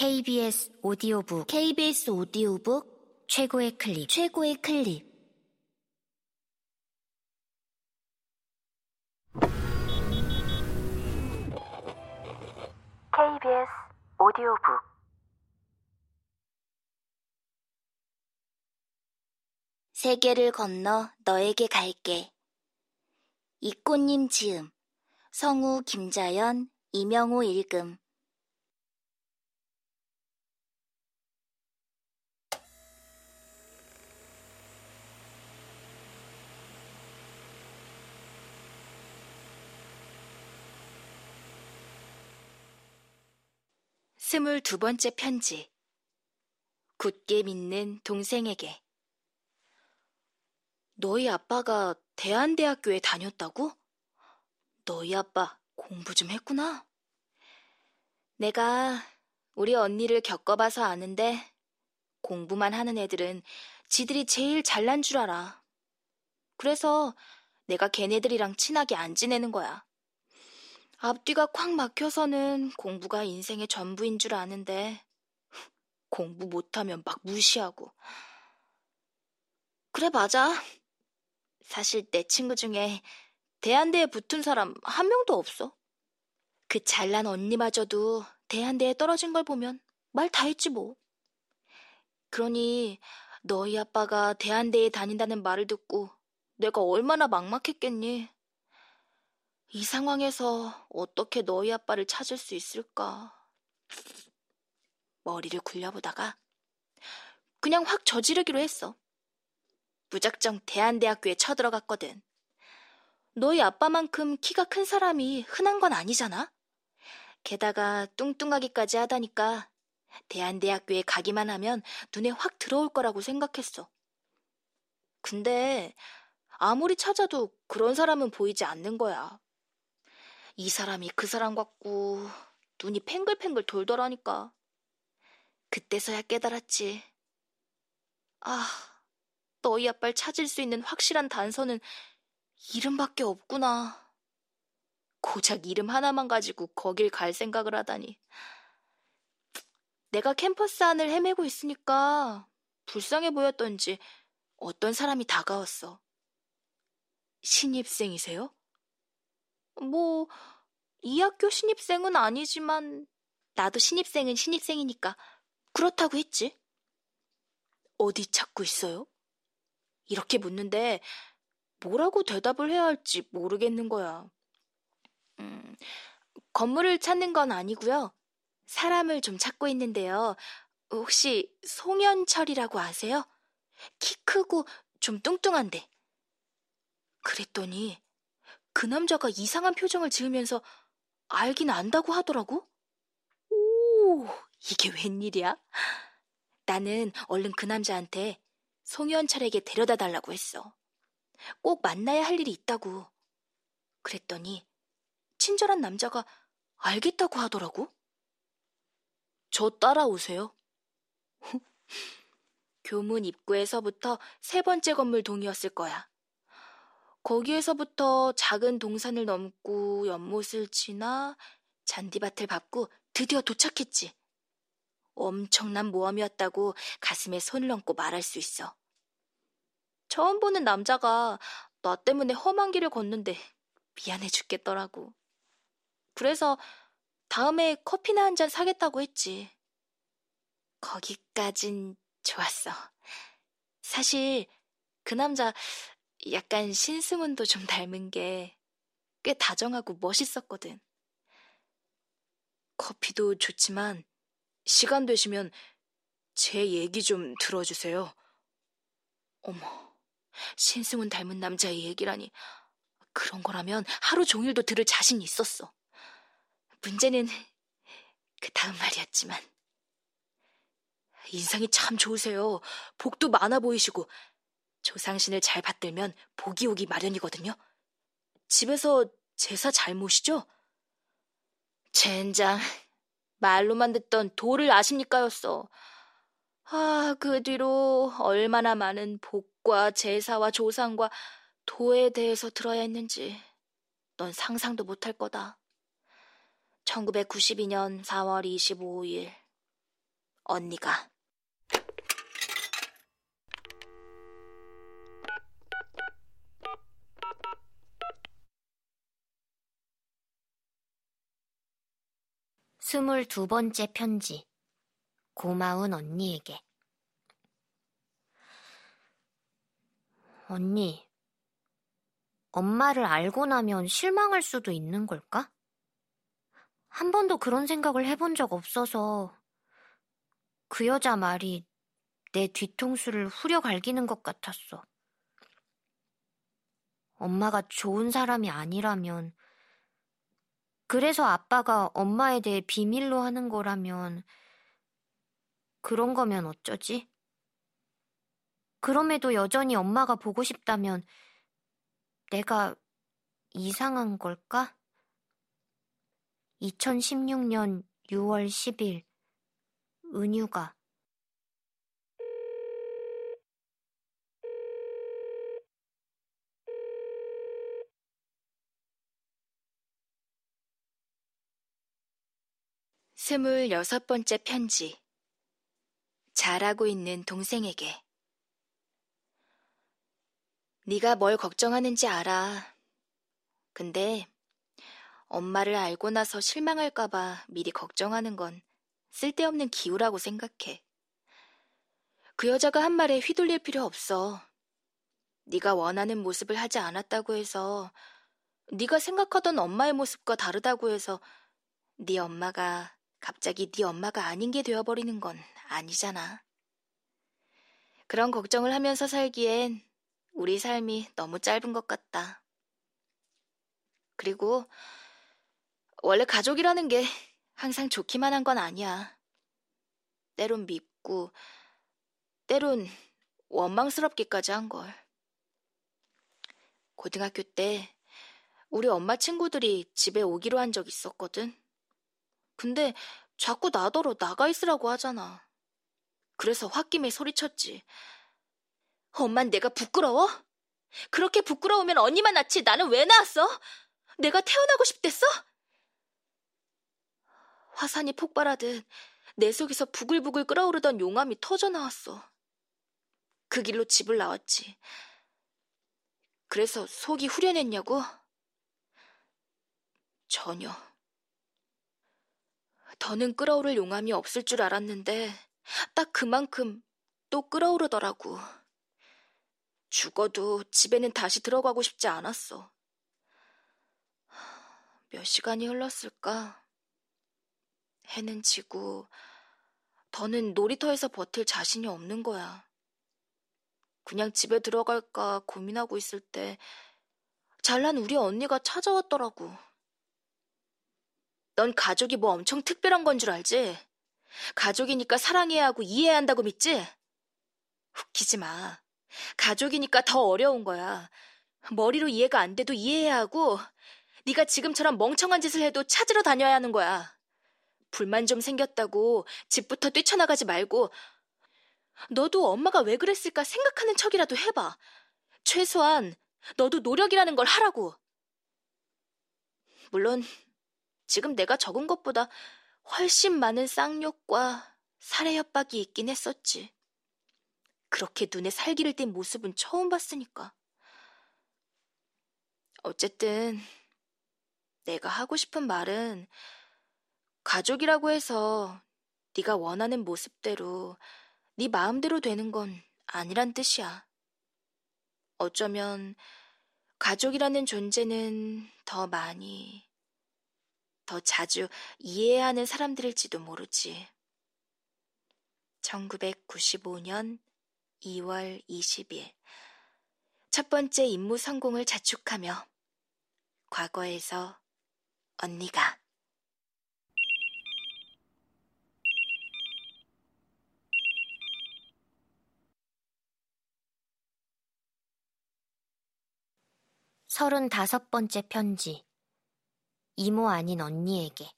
KBS 오디오북 KBS 오디오북 최고의 클립 최고의 클립. KBS 오디오북. 세계를 건너 너에게 갈게. 이꽃님 지음. 성우 김자연 이명호 읽음 스물두 번째 편지. 굳게 믿는 동생에게. 너희 아빠가 대한대학교에 다녔다고? 너희 아빠 공부 좀 했구나. 내가 우리 언니를 겪어봐서 아는데 공부만 하는 애들은 지들이 제일 잘난 줄 알아. 그래서 내가 걔네들이랑 친하게 안 지내는 거야. 앞뒤가 콱 막혀서는 공부가 인생의 전부인 줄 아는데 공부 못하면 막 무시하고. 그래, 맞아. 사실 내 친구 중에 대한대에 붙은 사람 한 명도 없어. 그 잘난 언니마저도 대한대에 떨어진 걸 보면 말 다 했지 뭐. 그러니 너희 아빠가 대한대에 다닌다는 말을 듣고 내가 얼마나 막막했겠니? 이 상황에서 어떻게 너희 아빠를 찾을 수 있을까? 머리를 굴려보다가 그냥 확 저지르기로 했어. 무작정 대한대학교에 쳐들어갔거든. 너희 아빠만큼 키가 큰 사람이 흔한 건 아니잖아? 게다가 뚱뚱하기까지 하다니까 대한대학교에 가기만 하면 눈에 확 들어올 거라고 생각했어. 근데 아무리 찾아도 그런 사람은 보이지 않는 거야. 이 사람이 그 사람 같고 눈이 팽글팽글 돌더라니까. 그때서야 깨달았지. 아, 너희 아빠를 찾을 수 있는 확실한 단서는 이름밖에 없구나. 고작 이름 하나만 가지고 거길 갈 생각을 하다니. 내가 캠퍼스 안을 헤매고 있으니까 불쌍해 보였던지 어떤 사람이 다가왔어. 신입생이세요? 뭐, 이 학교 신입생은 아니지만, 나도 신입생은 신입생이니까 그렇다고 했지. 어디 찾고 있어요? 이렇게 묻는데 뭐라고 대답을 해야 할지 모르겠는 거야. 음, 건물을 찾는 건 아니고요. 사람을 좀 찾고 있는데요. 혹시 송현철이라고 아세요? 키 크고 좀 뚱뚱한데. 그랬더니 그 남자가 이상한 표정을 지으면서 알긴 안다고 하더라고? 오, 이게 웬일이야? 나는 얼른 그 남자한테 송현철에게 데려다 달라고 했어. 꼭 만나야 할 일이 있다고. 그랬더니 친절한 남자가 알겠다고 하더라고. 저 따라오세요. 교문 입구에서부터 세 번째 건물 동이었을 거야. 거기에서부터 작은 동산을 넘고 연못을 지나 잔디밭을 밟고 드디어 도착했지. 엄청난 모험이었다고 가슴에 손을 얹고 말할 수 있어. 처음 보는 남자가 나 때문에 험한 길을 걷는데 미안해 죽겠더라고. 그래서 다음에 커피나 한 잔 사겠다고 했지. 거기까진 좋았어. 사실 그 남자 약간 신승훈도 좀 닮은 게 꽤 다정하고 멋있었거든. 커피도 좋지만 시간 되시면 제 얘기 좀 들어주세요. 어머, 신승훈 닮은 남자의 얘기라니. 그런 거라면 하루 종일도 들을 자신이 있었어. 문제는 그 다음 말이었지만. 인상이 참 좋으세요. 복도 많아 보이시고 조상신을 잘 받들면 복이 오기 마련이거든요. 집에서 제사 잘 모시죠? 젠장, 말로만 듣던 도를 아십니까였어. 아, 그 뒤로 얼마나 많은 복과 제사와 조상과 도에 대해서 들어야 했는지 넌 상상도 못할 거다. 1992년 4월 25일 언니가. 스물두 번째 편지. 고마운 언니에게. 언니, 엄마를 알고 나면 실망할 수도 있는 걸까? 한 번도 그런 생각을 해본 적 없어서 그 여자 말이 내 뒤통수를 후려 갈기는 것 같았어. 엄마가 좋은 사람이 아니라면, 그래서 아빠가 엄마에 대해 비밀로 하는 거라면, 그런 거면 어쩌지? 그럼에도 여전히 엄마가 보고 싶다면 내가 이상한 걸까? 2016년 6월 10일 은유가 스물여섯 번째 편지 잘하고 있는 동생에게 네가 뭘 걱정하는지 알아. 근데 엄마를 알고 나서 실망할까봐 미리 걱정하는 건 쓸데없는 기우라고 생각해. 그 여자가 한 말에 휘둘릴 필요 없어. 네가 원하는 모습을 하지 않았다고 해서 네가 생각하던 엄마의 모습과 다르다고 해서 네 엄마가 갑자기 네 엄마가 아닌 게 되어버리는 건 아니잖아. 그런 걱정을 하면서 살기엔 우리 삶이 너무 짧은 것 같다. 그리고 원래 가족이라는 게 항상 좋기만 한 건 아니야. 때론 밉고, 때론 원망스럽기까지 한 걸. 고등학교 때 우리 엄마 친구들이 집에 오기로 한 적 있었거든. 근데 자꾸 나더러 나가 있으라고 하잖아. 그래서 홧김에 소리쳤지. 엄만 내가 부끄러워? 그렇게 부끄러우면 언니만 낳지 나는 왜 낳았어? 내가 태어나고 싶댔어? 화산이 폭발하듯 내 속에서 부글부글 끓어오르던 용암이 터져 나왔어. 그 길로 집을 나왔지. 그래서 속이 후련했냐고? 전혀. 더는 끓어오를 용암이 없을 줄 알았는데 딱 그만큼 또 끓어오르더라고. 죽어도 집에는 다시 들어가고 싶지 않았어. 몇 시간이 흘렀을까? 해는 지고, 더는 놀이터에서 버틸 자신이 없는 거야. 그냥 집에 들어갈까 고민하고 있을 때, 잘난 우리 언니가 찾아왔더라고. 넌 가족이 뭐 엄청 특별한 건 줄 알지? 가족이니까 사랑해야 하고 이해해야 한다고 믿지? 웃기지 마. 가족이니까 더 어려운 거야. 머리로 이해가 안 돼도 이해해야 하고 네가 지금처럼 멍청한 짓을 해도 찾으러 다녀야 하는 거야. 불만 좀 생겼다고 집부터 뛰쳐나가지 말고 너도 엄마가 왜 그랬을까 생각하는 척이라도 해봐. 최소한 너도 노력이라는 걸 하라고. 물론 지금 내가 적은 것보다 훨씬 많은 쌍욕과 살해 협박이 있긴 했었지. 그렇게 눈에 살기를 띈 모습은 처음 봤으니까. 어쨌든 내가 하고 싶은 말은 가족이라고 해서 네가 원하는 모습대로 네 마음대로 되는 건 아니란 뜻이야. 어쩌면 가족이라는 존재는 더 많이, 더 자주 이해해야 하는 사람들일지도 모르지. 1995년 2월 20일. 첫 번째 임무 성공을 자축하며 과거에서 언니가 서른다섯 번째 편지. 이모 아닌 언니에게.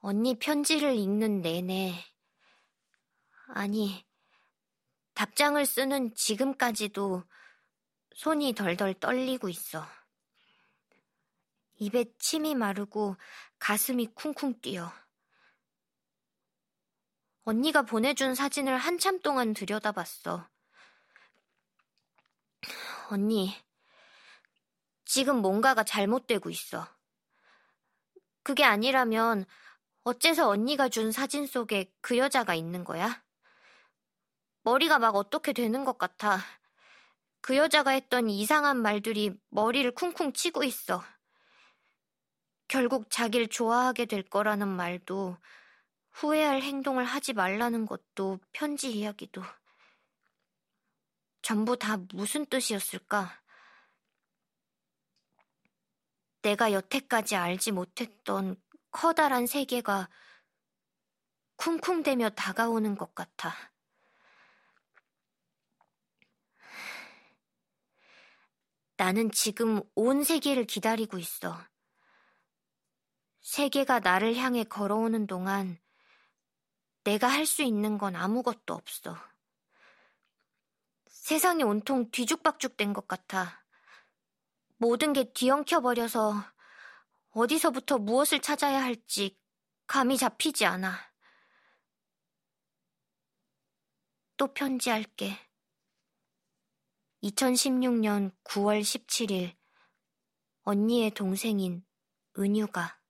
언니 편지를 읽는 내내, 아니, 답장을 쓰는 지금까지도 손이 덜덜 떨리고 있어. 입에 침이 마르고 가슴이 쿵쿵 뛰어. 언니가 보내준 사진을 한참 동안 들여다봤어. 언니, 지금 뭔가가 잘못되고 있어. 그게 아니라면 어째서 언니가 준 사진 속에 그 여자가 있는 거야? 머리가 막 어떻게 되는 것 같아. 그 여자가 했던 이상한 말들이 머리를 쿵쿵 치고 있어. 결국 자기를 좋아하게 될 거라는 말도 후회할 행동을 하지 말라는 것도 편지 이야기도 전부 다 무슨 뜻이었을까? 내가 여태까지 알지 못했던 커다란 세계가 쿵쿵대며 다가오는 것 같아. 나는 지금 온 세계를 기다리고 있어. 세계가 나를 향해 걸어오는 동안 내가 할 수 있는 건 아무것도 없어. 세상이 온통 뒤죽박죽 된 것 같아. 모든 게 뒤엉켜버려서 어디서부터 무엇을 찾아야 할지 감이 잡히지 않아. 또 편지할게. 2016년 9월 17일 언니의 동생인 은유가